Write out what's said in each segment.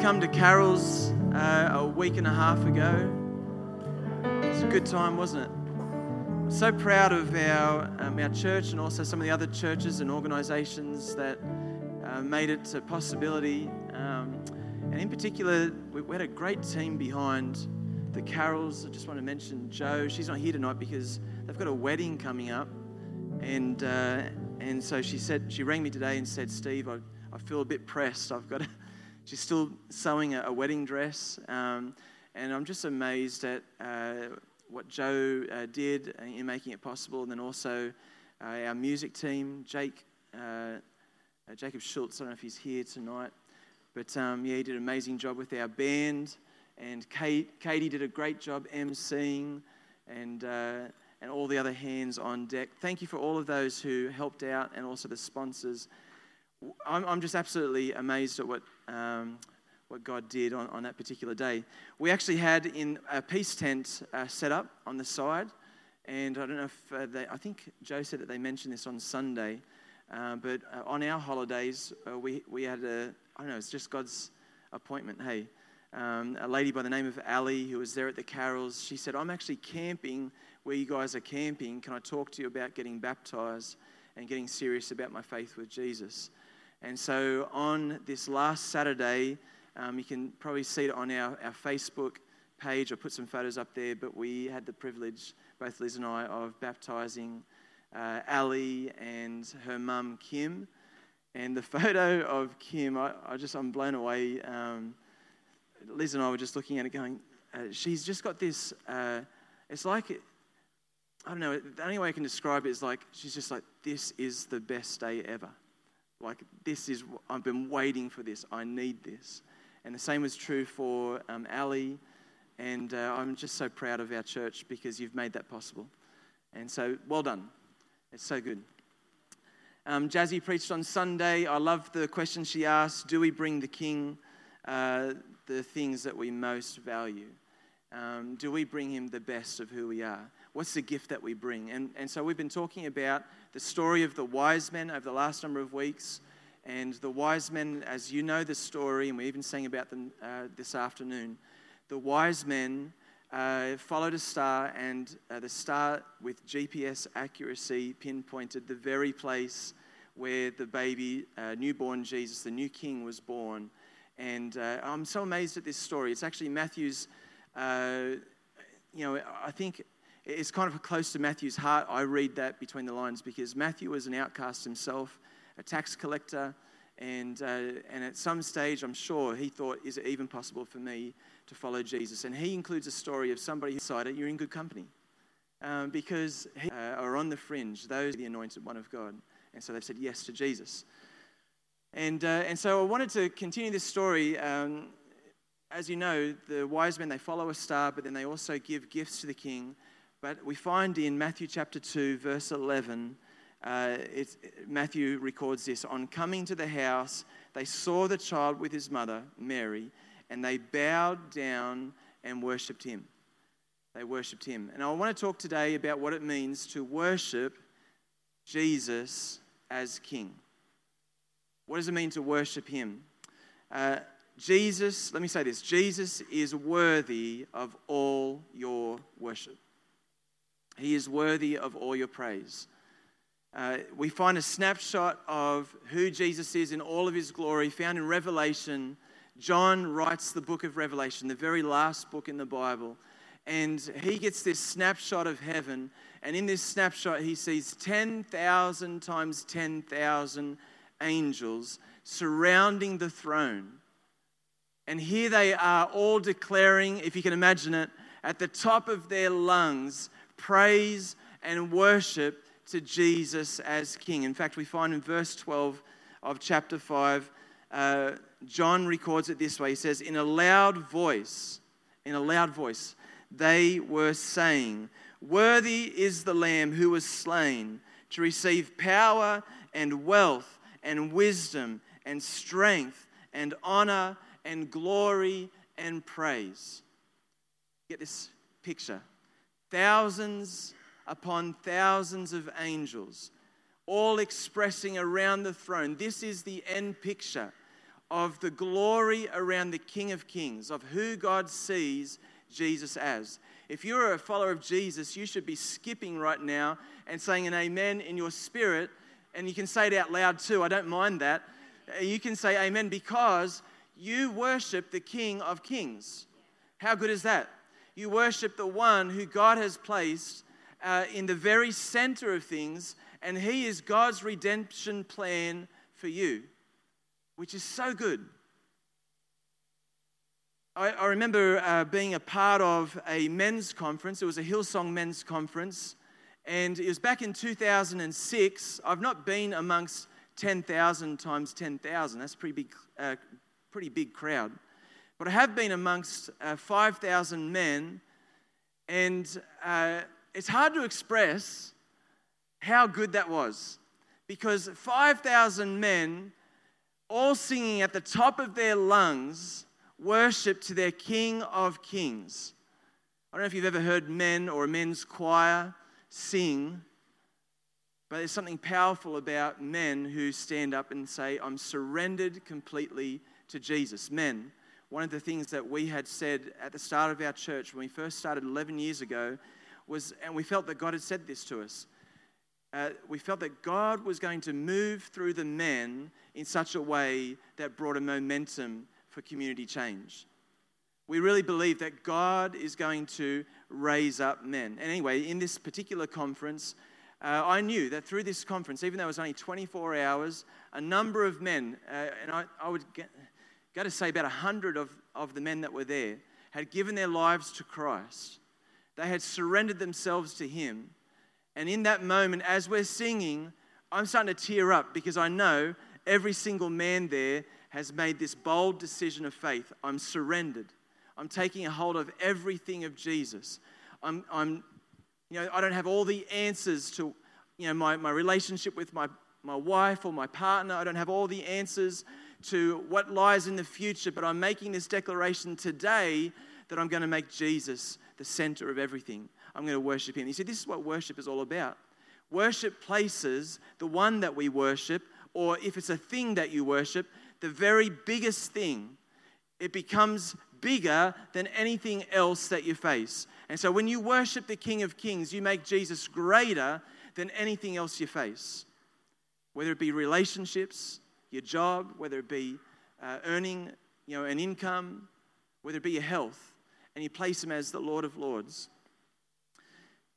come to Carol's uh, a week and a half ago? It was a good time, wasn't it? I'm so proud of our, um, our church and also some of the other churches and organisations that uh, made it a possibility. Um, and in particular, we, we had a great team behind the Carols. I just want to mention Joe. She's not here tonight because they've got a wedding coming up. And, uh, and so she said, she rang me today and said, Steve, I, I feel a bit pressed. I've got, she's still sewing a, a wedding dress. Um, and I'm just amazed at uh, what Joe uh, did in making it possible. And then also uh, our music team, Jake, uh, uh, Jacob Schultz, I don't know if he's here tonight. But um, yeah, he did an amazing job with our band. And Kate, Katie did a great job emceeing. And and all the other hands on deck. Thank you for all of those who helped out and also the sponsors. I'm, I'm just absolutely amazed at what, um, what God did on, on that particular day. We actually had in a peace tent uh, set up on the side, and I don't know if uh, they, I think Joe said that they mentioned this on Sunday, uh, but uh, on our holidays, uh, we, we had a, I don't know, it's just God's appointment. Hey, um, a lady by the name of Ali who was there at the carols, she said, I'm actually camping where you guys are camping, can I talk to you about getting baptized and getting serious about my faith with Jesus? And so on this last Saturday, um, you can probably see it on our, our Facebook page. I put some photos up there, but we had the privilege, both Liz and I, of baptizing uh, Ali and her mum, Kim. And the photo of Kim, I, I just, I'm blown away. Um, Liz and I were just looking at it going, uh, she's just got this, uh, it's like I don't know, the only way I can describe it is like, she's just like, this is the best day ever. Like, this is, I've been waiting for this. I need this. And the same was true for um, Ali. And uh, I'm just so proud of our church because you've made that possible. And so, well done. It's so good. Um, Jazzy preached on Sunday. I love the question she asked Do we bring the King uh, the things that we most value? Um, do we bring him the best of who we are? What's the gift that we bring? And, and so we've been talking about the story of the wise men over the last number of weeks. And the wise men, as you know the story, and we even sang about them uh, this afternoon, the wise men uh, followed a star, and uh, the star, with GPS accuracy, pinpointed the very place where the baby, uh, newborn Jesus, the new king, was born. And uh, I'm so amazed at this story. It's actually Matthew's, uh, you know, I think it's kind of close to Matthew's heart. I read that between the lines because Matthew was an outcast himself, a tax collector, and, uh, and at some stage, I'm sure he thought, is it even possible for me to follow Jesus? And he includes a story of somebody who decided, you're in good company. Um, because he, uh, are on the fringe, those the anointed one of God. And so they've said yes to Jesus. And, uh, and so I wanted to continue this story. Um, as you know, the wise men, they follow a star, but then they also give gifts to the king. But we find in Matthew chapter 2, verse 11, uh, Matthew records this On coming to the house, they saw the child with his mother, Mary, and they bowed down and worshipped him. They worshipped him. And I want to talk today about what it means to worship Jesus as King. What does it mean to worship him? Uh, Jesus, let me say this Jesus is worthy of all your worship. He is worthy of all your praise. Uh, we find a snapshot of who Jesus is in all of his glory found in Revelation. John writes the book of Revelation, the very last book in the Bible. And he gets this snapshot of heaven. And in this snapshot, he sees 10,000 times 10,000 angels surrounding the throne. And here they are all declaring, if you can imagine it, at the top of their lungs, praise and worship to Jesus as King. In fact, we find in verse 12 of chapter 5, uh, John records it this way. He says, In a loud voice, in a loud voice, they were saying, Worthy is the Lamb who was slain to receive power and wealth and wisdom and strength and honor and glory and praise. Get this picture thousands upon thousands of angels, all expressing around the throne. This is the end picture. of the glory around the King of Kings, of who God sees Jesus as. If you're a follower of Jesus, you should be skipping right now and saying an amen in your spirit. And you can say it out loud too. I don't mind that. Uh, you can say amen because you worship the King of Kings. How good is that? You worship the one who God has placed uh, in the very center of things, and He is God's redemption plan for you, which is so good. I, I remember uh, being a part of a men's conference. It was a Hillsong men's conference. And it was back in 2006. I've not been amongst 10,000 times 10,000. That's a pretty big, uh, pretty big crowd. But I have been amongst uh, 5,000 men. And uh, it's hard to express how good that was. Because 5,000 men all singing at the top of their lungs worship to their King of Kings. I don't know if you've ever heard men or a men's choir sing, but there's something powerful about men who stand up and say, I'm surrendered completely to Jesus. Men, one of the things that we had said at the start of our church when we first started 11 years ago was, and we felt that God had said this to us. Uh, we felt that God was going to move through the men in such a way that brought a momentum for community change. We really believe that God is going to raise up men. And anyway, in this particular conference, uh, I knew that through this conference, even though it was only 24 hours, a number of men, uh, and I, I would get, go to say about 100 of, of the men that were there, had given their lives to Christ. They had surrendered themselves to Him. And in that moment, as we're singing, I'm starting to tear up because I know every single man there has made this bold decision of faith. I'm surrendered. I'm taking a hold of everything of Jesus. I'm, I'm you know, I don't have all the answers to, you know, my, my relationship with my, my wife or my partner. I don't have all the answers to what lies in the future, but I'm making this declaration today that I'm going to make Jesus the center of everything. I'm going to worship Him. You see, this is what worship is all about. Worship places the one that we worship, or if it's a thing that you worship, the very biggest thing, it becomes bigger than anything else that you face. And so when you worship the King of Kings, you make Jesus greater than anything else you face. Whether it be relationships, your job, whether it be uh, earning you know, an income, whether it be your health, and you place him as the Lord of Lords.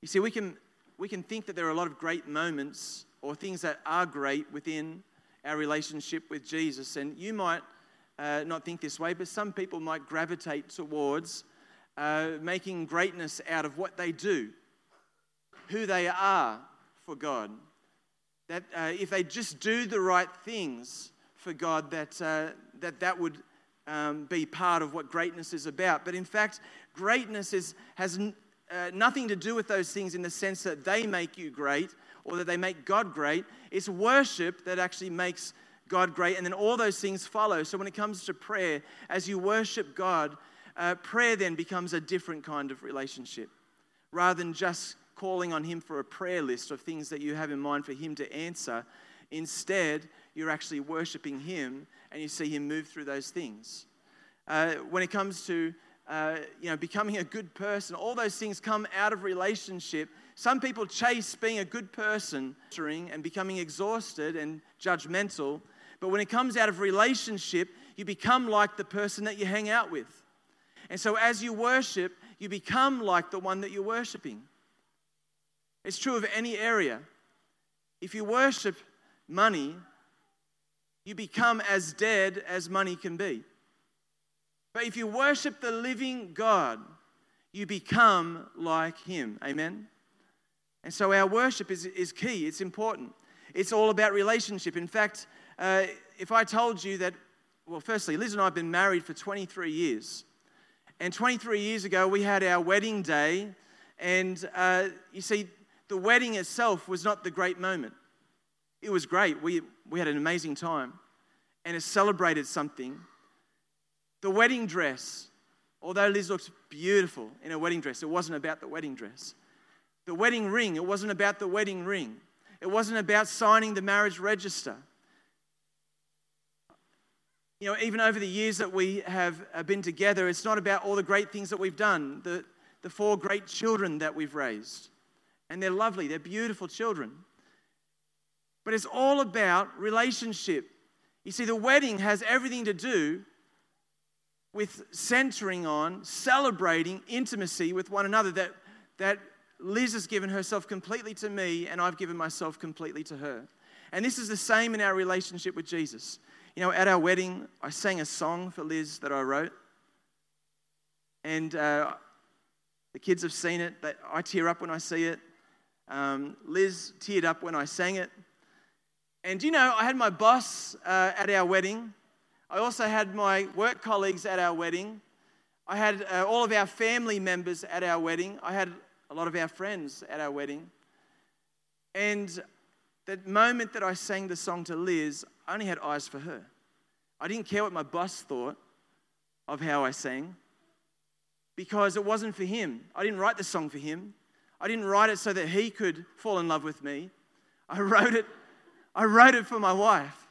You see, we can, we can think that there are a lot of great moments or things that are great within our relationship with Jesus. And you might uh, not think this way, but some people might gravitate towards uh, making greatness out of what they do, who they are for God. That uh, if they just do the right things for God, that uh, that, that would um, be part of what greatness is about. But in fact, greatness is, has n- uh, nothing to do with those things in the sense that they make you great or that they make God great. It's worship that actually makes God great, and then all those things follow. So when it comes to prayer, as you worship God, uh, prayer then becomes a different kind of relationship. Rather than just calling on Him for a prayer list of things that you have in mind for Him to answer, instead, you're actually worshiping Him and you see Him move through those things. Uh, when it comes to uh, you know, becoming a good person, all those things come out of relationship some people chase being a good person and becoming exhausted and judgmental. But when it comes out of relationship, you become like the person that you hang out with. And so as you worship, you become like the one that you're worshiping. It's true of any area. If you worship money, you become as dead as money can be. But if you worship the living God, you become like Him. Amen? And so our worship is, is key, it's important. It's all about relationship. In fact, uh, if I told you that, well, firstly, Liz and I have been married for 23 years. And 23 years ago, we had our wedding day. And uh, you see, the wedding itself was not the great moment. It was great. We, we had an amazing time. And it celebrated something. The wedding dress, although Liz looked beautiful in her wedding dress, it wasn't about the wedding dress. The wedding ring, it wasn't about the wedding ring. It wasn't about signing the marriage register. you know, even over the years that we have been together, it's not about all the great things that we've done, the, the four great children that we've raised. And they're lovely, they're beautiful children. But it's all about relationship. You see, the wedding has everything to do with centering on, celebrating intimacy with one another. That, that Liz has given herself completely to me, and I've given myself completely to her. And this is the same in our relationship with Jesus. You know, at our wedding, I sang a song for Liz that I wrote. And uh, the kids have seen it. I tear up when I see it. Um, Liz teared up when I sang it. And you know, I had my boss uh, at our wedding. I also had my work colleagues at our wedding. I had uh, all of our family members at our wedding. I had a lot of our friends at our wedding. And the moment that I sang the song to Liz, I only had eyes for her. I didn't care what my boss thought of how I sang because it wasn't for him. I didn't write the song for him. I didn't write it so that he could fall in love with me. I wrote it I wrote it for my wife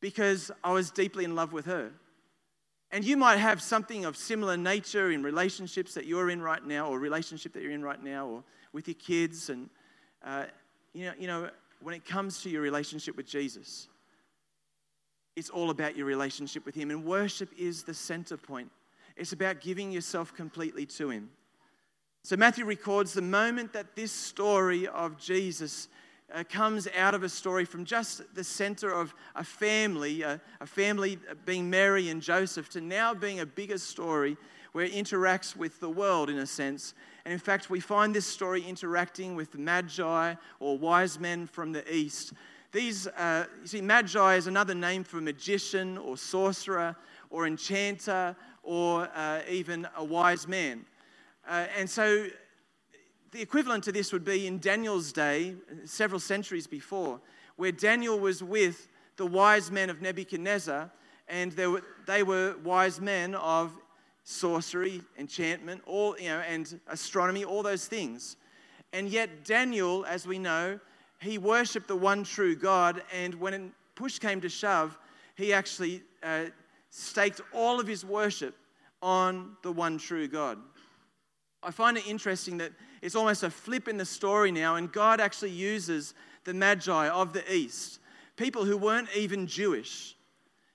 because I was deeply in love with her. And you might have something of similar nature in relationships that you're in right now, or relationship that you're in right now, or with your kids. And uh, you know, you know, when it comes to your relationship with Jesus, it's all about your relationship with Him. And worship is the center point. It's about giving yourself completely to Him. So Matthew records the moment that this story of Jesus uh, comes out of a story from just the center of a family, uh, a family being Mary and Joseph, to now being a bigger story where it interacts with the world in a sense. And in fact, we find this story interacting with the Magi or wise men from the east. These, uh, you see, Magi is another name for magician or sorcerer or enchanter or uh, even a wise man. Uh, and so the equivalent to this would be in Daniel's day, several centuries before, where Daniel was with the wise men of Nebuchadnezzar, and were, they were wise men of sorcery, enchantment, all you know, and astronomy, all those things. And yet Daniel, as we know, he worshipped the one true God, and when push came to shove, he actually uh, staked all of his worship on the one true God. I find it interesting that it's almost a flip in the story now, and God actually uses the Magi of the East, people who weren't even Jewish,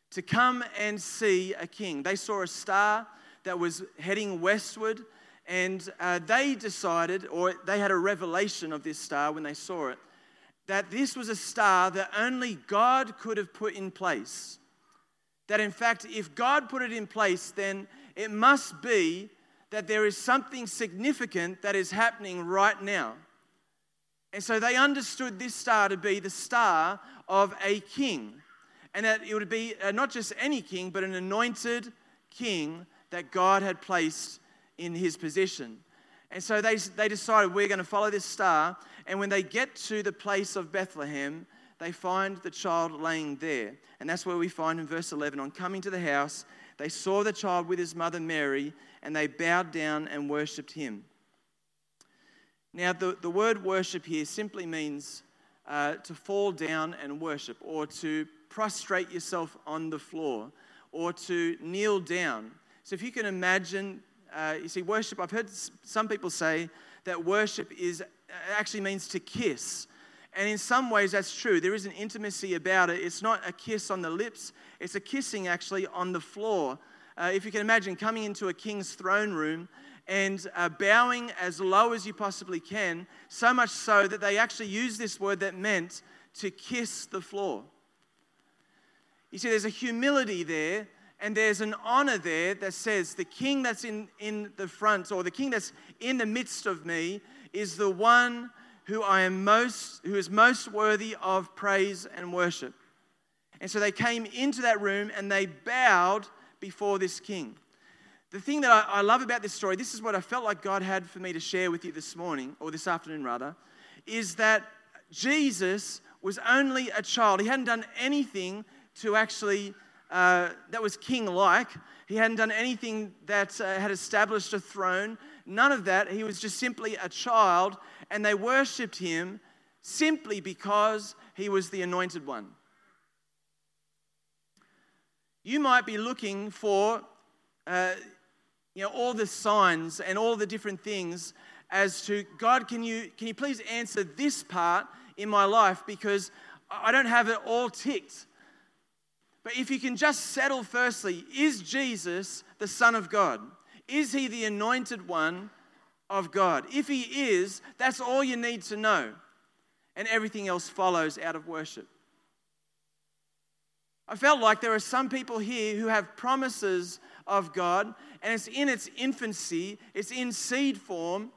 to come and see a king. They saw a star that was heading westward, and uh, they decided, or they had a revelation of this star when they saw it, that this was a star that only God could have put in place. That in fact, if God put it in place, then it must be that there is something significant that is happening right now. And so they understood this star to be the star of a king. And that it would be uh, not just any king, but an anointed king that God had placed in his position. And so they, they decided we're going to follow this star. And when they get to the place of Bethlehem, they find the child laying there. And that's where we find in verse 11 on coming to the house, they saw the child with his mother Mary, and they bowed down and worshipped him. Now, the, the word worship here simply means uh, to fall down and worship, or to prostrate yourself on the floor, or to kneel down. So, if you can imagine, uh, you see, worship, I've heard some people say that worship is actually means to kiss. And in some ways, that's true. There is an intimacy about it. It's not a kiss on the lips, it's a kissing actually on the floor uh, if you can imagine coming into a king's throne room and uh, bowing as low as you possibly can, so much so that they actually use this word that meant to kiss the floor. You see, there's a humility there, and there's an honor there that says the king that's in, in the front, or the king that's in the midst of me, is the one who I am most, who is most worthy of praise and worship. And so they came into that room and they bowed before this king. The thing that I, I love about this story, this is what I felt like God had for me to share with you this morning, or this afternoon rather, is that Jesus was only a child. He hadn't done anything to actually, uh, that was king like. He hadn't done anything that uh, had established a throne. None of that. He was just simply a child, and they worshipped him simply because he was the anointed one. You might be looking for uh, you know, all the signs and all the different things as to God, can you, can you please answer this part in my life because I don't have it all ticked. But if you can just settle firstly, is Jesus the Son of God? Is he the anointed one of God? If he is, that's all you need to know. And everything else follows out of worship. I felt like there are some people here who have promises of God, and it's in its infancy, it's in seed form.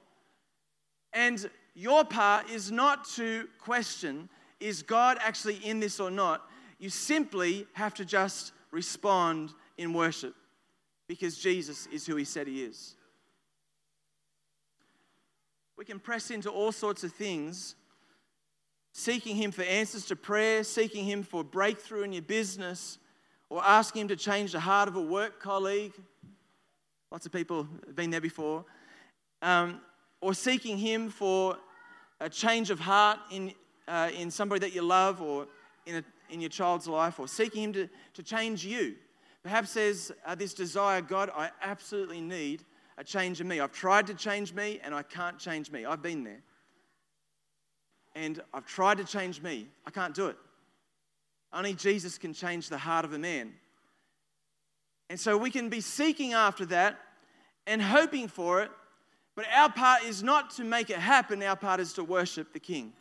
And your part is not to question, is God actually in this or not? You simply have to just respond in worship because Jesus is who he said he is. We can press into all sorts of things, seeking him for answers to prayer, seeking him for breakthrough in your business, or asking him to change the heart of a work colleague. Lots of people have been there before. Um, or seeking him for a change of heart in, uh, in somebody that you love or in, a, in your child's life, or seeking him to, to change you. Perhaps there's uh, this desire God, I absolutely need a change in me. I've tried to change me and I can't change me. I've been there. And I've tried to change me. I can't do it. Only Jesus can change the heart of a man. And so we can be seeking after that and hoping for it, but our part is not to make it happen, our part is to worship the King.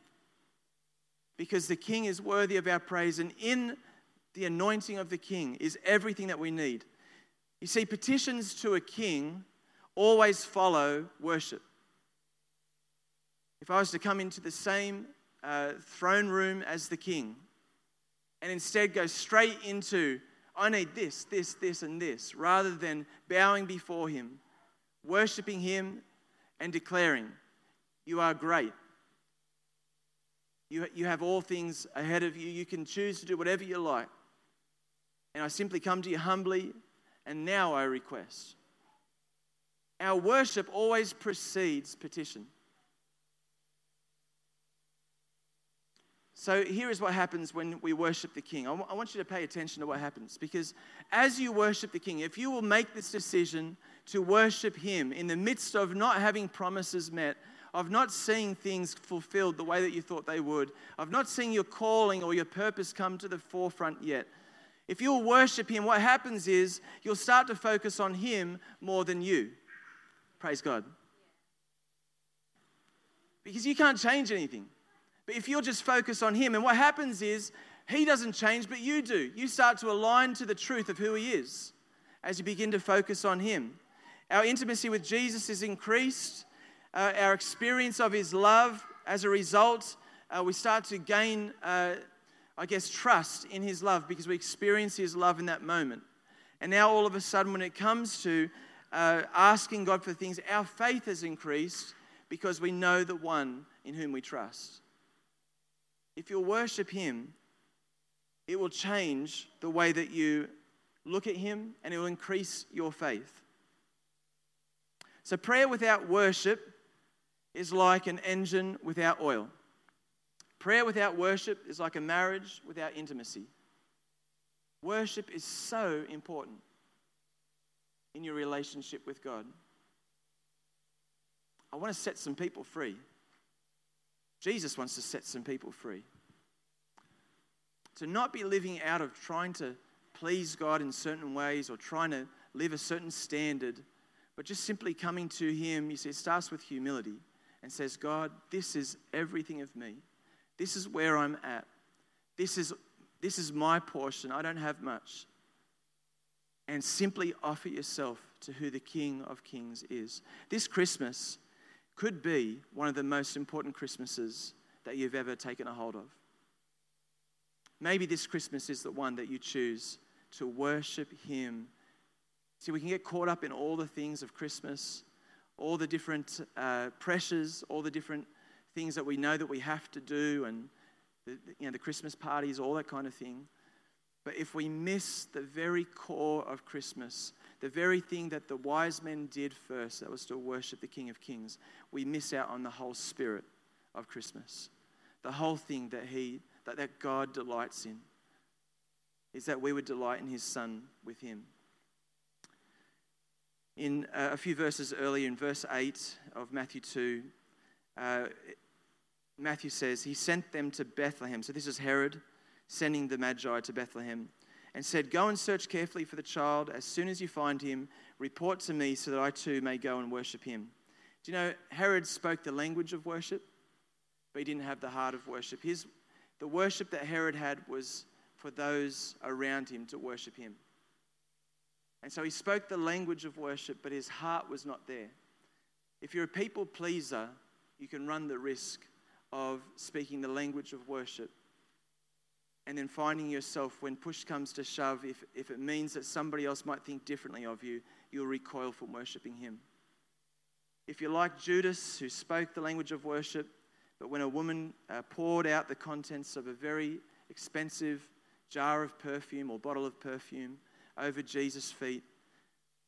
Because the King is worthy of our praise, and in the anointing of the King is everything that we need. You see, petitions to a king always follow worship. If I was to come into the same uh, throne room as the king and instead go straight into, I need this, this, this, and this, rather than bowing before him, worshiping him, and declaring, You are great. You, you have all things ahead of you. You can choose to do whatever you like. And I simply come to you humbly, and now I request. Our worship always precedes petition. So here is what happens when we worship the King. I, w- I want you to pay attention to what happens because as you worship the King, if you will make this decision to worship Him in the midst of not having promises met, of not seeing things fulfilled the way that you thought they would, of not seeing your calling or your purpose come to the forefront yet. If you'll worship Him, what happens is you'll start to focus on Him more than you. Praise God. Because you can't change anything. But if you'll just focus on Him, and what happens is He doesn't change, but you do. You start to align to the truth of who He is as you begin to focus on Him. Our intimacy with Jesus is increased. Uh, our experience of His love, as a result, uh, we start to gain, uh, I guess, trust in His love because we experience His love in that moment. And now, all of a sudden, when it comes to uh, asking God for things, our faith has increased because we know the one in whom we trust. If you'll worship Him, it will change the way that you look at Him and it will increase your faith. So, prayer without worship is like an engine without oil. Prayer without worship is like a marriage without intimacy. Worship is so important in your relationship with God. I want to set some people free. Jesus wants to set some people free. To not be living out of trying to please God in certain ways or trying to live a certain standard but just simply coming to Him, you see, it starts with humility and says, God, this is everything of me. This is where I'm at. This is, this is my portion. I don't have much. And simply offer yourself to who the King of Kings is. This Christmas could be one of the most important Christmases that you've ever taken a hold of. Maybe this Christmas is the one that you choose to worship Him See, we can get caught up in all the things of Christmas, all the different uh, pressures, all the different things that we know that we have to do, and the, you know, the Christmas parties, all that kind of thing. But if we miss the very core of Christmas, the very thing that the wise men did first, that was to worship the King of Kings, we miss out on the whole spirit of Christmas, the whole thing that He, that, that God delights in. is that we would delight in his Son with him. In uh, a few verses earlier, in verse 8 of Matthew 2, uh, Matthew says, He sent them to Bethlehem. So this is Herod sending the Magi to Bethlehem and said, Go and search carefully for the child. As soon as you find him, report to me so that I too may go and worship him. Do you know, Herod spoke the language of worship, but he didn't have the heart of worship. His, the worship that Herod had was for those around him to worship him. And so he spoke the language of worship, but his heart was not there. If you're a people pleaser, you can run the risk of speaking the language of worship and then finding yourself when push comes to shove, if, if it means that somebody else might think differently of you, you'll recoil from worshiping him. If you're like Judas, who spoke the language of worship, but when a woman uh, poured out the contents of a very expensive jar of perfume or bottle of perfume over Jesus' feet,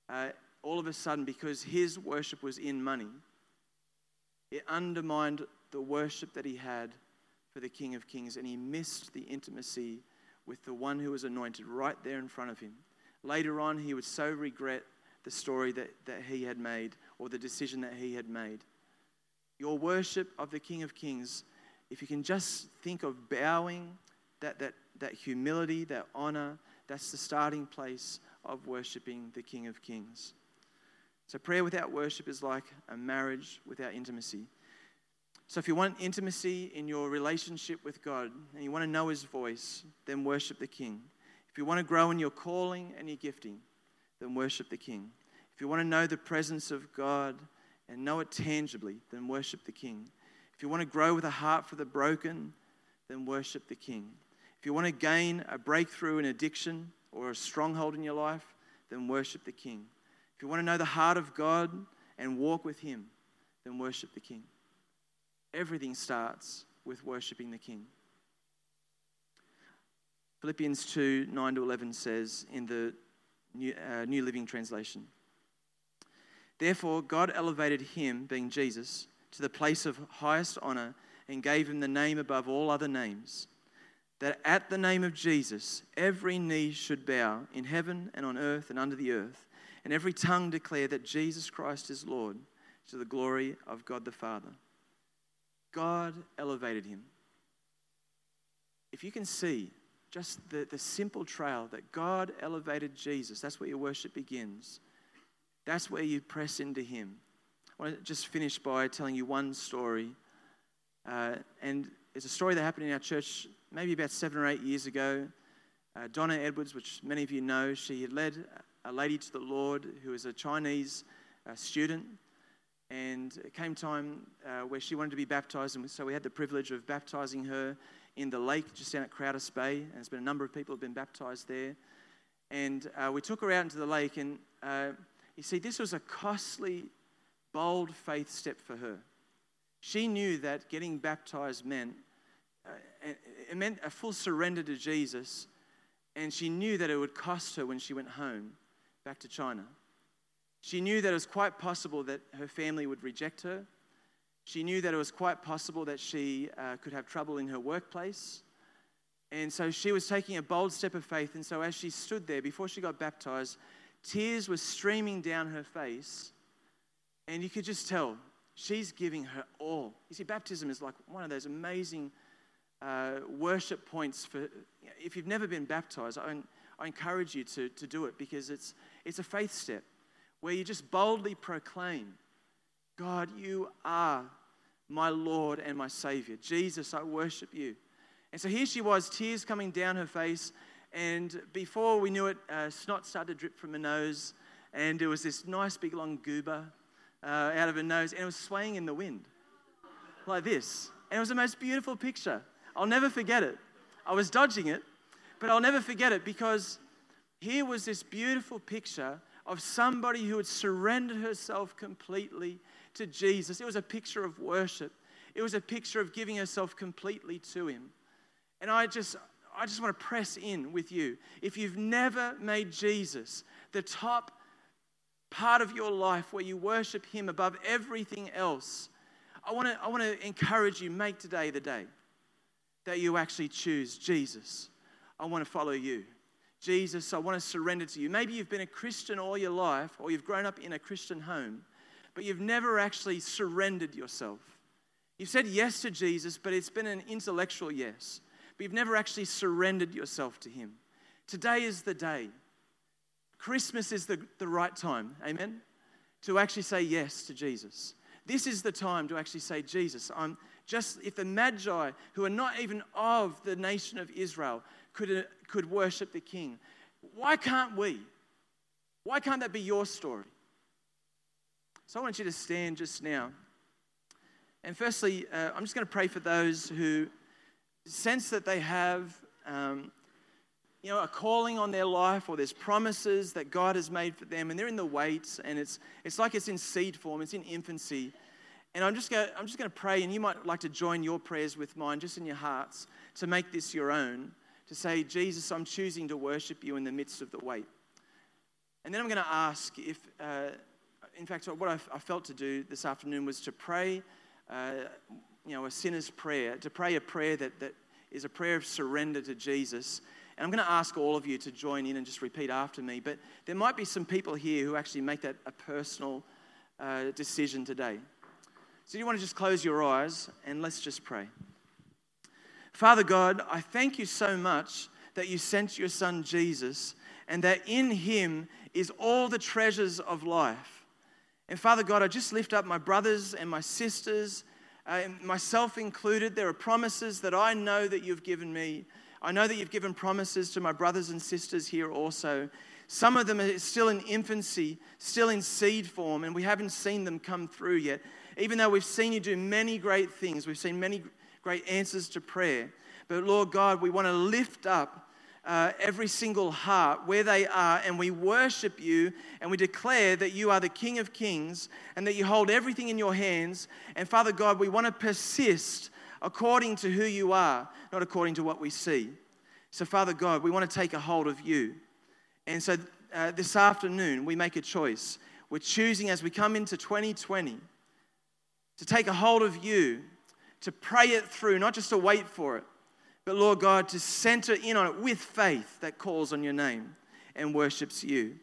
uh, all of a sudden, because his worship was in money, it undermined the worship that he had for the King of Kings, and he missed the intimacy with the one who was anointed right there in front of him. Later on, he would so regret the story that, that he had made or the decision that he had made. Your worship of the King of Kings, if you can just think of bowing, that, that, that humility, that honor, that's the starting place of worshiping the King of Kings. So, prayer without worship is like a marriage without intimacy. So, if you want intimacy in your relationship with God and you want to know His voice, then worship the King. If you want to grow in your calling and your gifting, then worship the King. If you want to know the presence of God and know it tangibly, then worship the King. If you want to grow with a heart for the broken, then worship the King. If you want to gain a breakthrough in addiction or a stronghold in your life, then worship the King. If you want to know the heart of God and walk with Him, then worship the King everything starts with worshiping the King. Philippians 2 9 to 11 says in the New, uh, New Living Translation Therefore, God elevated him, being Jesus, to the place of highest honor and gave him the name above all other names. That at the name of Jesus, every knee should bow in heaven and on earth and under the earth, and every tongue declare that Jesus Christ is Lord to the glory of God the Father. God elevated him. If you can see just the, the simple trail that God elevated Jesus, that's where your worship begins. That's where you press into him. I want to just finish by telling you one story. Uh, and it's a story that happened in our church maybe about seven or eight years ago. Uh, Donna Edwards, which many of you know, she had led a lady to the Lord who was a Chinese uh, student and it came time uh, where she wanted to be baptized, and so we had the privilege of baptizing her in the lake just down at Crowders Bay. And there's been a number of people who've been baptized there. And uh, we took her out into the lake, and uh, you see, this was a costly, bold faith step for her. She knew that getting baptized meant uh, it meant a full surrender to Jesus, and she knew that it would cost her when she went home back to China. She knew that it was quite possible that her family would reject her. She knew that it was quite possible that she uh, could have trouble in her workplace. And so she was taking a bold step of faith. And so as she stood there before she got baptized, tears were streaming down her face. And you could just tell she's giving her all. You see, baptism is like one of those amazing uh, worship points for. If you've never been baptized, I, I encourage you to, to do it because it's, it's a faith step where you just boldly proclaim, God, you are my Lord and my Savior. Jesus, I worship you. And so here she was, tears coming down her face. And before we knew it, uh, snot started to drip from her nose. And there was this nice big long goober uh, out of her nose. And it was swaying in the wind like this. And it was the most beautiful picture. I'll never forget it. I was dodging it, but I'll never forget it because here was this beautiful picture of somebody who had surrendered herself completely to Jesus. It was a picture of worship, it was a picture of giving herself completely to Him. And I just, I just want to press in with you. If you've never made Jesus the top part of your life where you worship Him above everything else, I want to, I want to encourage you, make today the day that you actually choose Jesus. I want to follow you. Jesus, I want to surrender to you. Maybe you've been a Christian all your life, or you've grown up in a Christian home, but you've never actually surrendered yourself. You've said yes to Jesus, but it's been an intellectual yes, but you've never actually surrendered yourself to Him. Today is the day. Christmas is the, the right time, amen, to actually say yes to Jesus. This is the time to actually say, Jesus, I'm just, if the Magi, who are not even of the nation of Israel, could, could worship the King, why can't we? Why can't that be your story? So I want you to stand just now. And firstly, uh, I'm just going to pray for those who sense that they have, um, you know, a calling on their life or there's promises that God has made for them and they're in the wait and it's, it's like it's in seed form, it's in infancy. And I'm just, going, I'm just going to pray, and you might like to join your prayers with mine just in your hearts to make this your own, to say, Jesus, I'm choosing to worship you in the midst of the wait. And then I'm going to ask if, uh, in fact, what I, I, felt to do this afternoon was to pray, uh, you know, a sinner's prayer, to pray a prayer that, that is a prayer of surrender to Jesus. And I'm going to ask all of you to join in and just repeat after me. But there might be some people here who actually make that a personal uh, decision today. So, you want to just close your eyes and let's just pray. Father God, I thank you so much that you sent your son Jesus and that in him is all the treasures of life. And Father God, I just lift up my brothers and my sisters, uh, myself included. There are promises that I know that you've given me. I know that you've given promises to my brothers and sisters here also. Some of them are still in infancy, still in seed form, and we haven't seen them come through yet even though we've seen you do many great things, we've seen many great answers to prayer. But Lord God, we want to lift up uh, every single heart where they are, and we worship you and we declare that you are the King of Kings and that you hold everything in your hands. And Father God, we want to persist according to who you are, not according to what we see. So, Father God, we want to take a hold of you. And so uh, this afternoon, we make a choice. We're choosing as we come into 2020 to take a hold of you, to pray it through, not just to wait for it, but Lord God, to center in on it with faith that calls on your name and worships you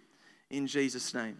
in Jesus' name.